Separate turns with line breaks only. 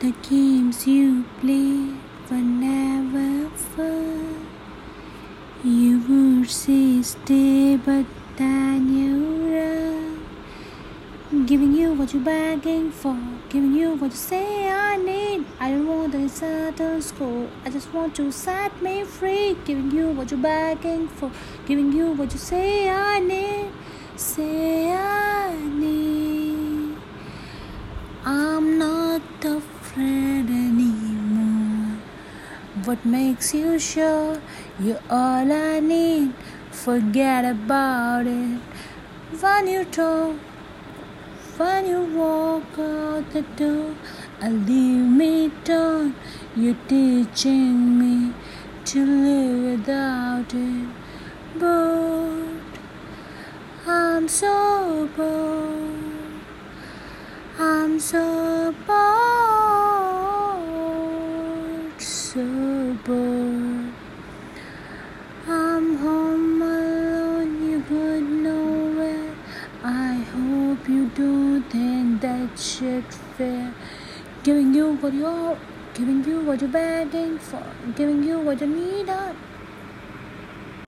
The games you play were never fun. You would say stay, but then you run. Giving you what you're begging for, giving you what you say I need. I don't want a certain score, I just want to set me free. Giving you what you're begging for, giving you what you say I need. Say I need. I'm not afraid What makes you sure you're all I need? Forget about it. When you talk, when you walk out the door, I leave me down. You're teaching me to live without it. But I'm so bored. I'm so I'm home alone, you go nowhere. I hope you don't think that shit fair. Giving you what you're, giving you what you're begging for, giving you what you need.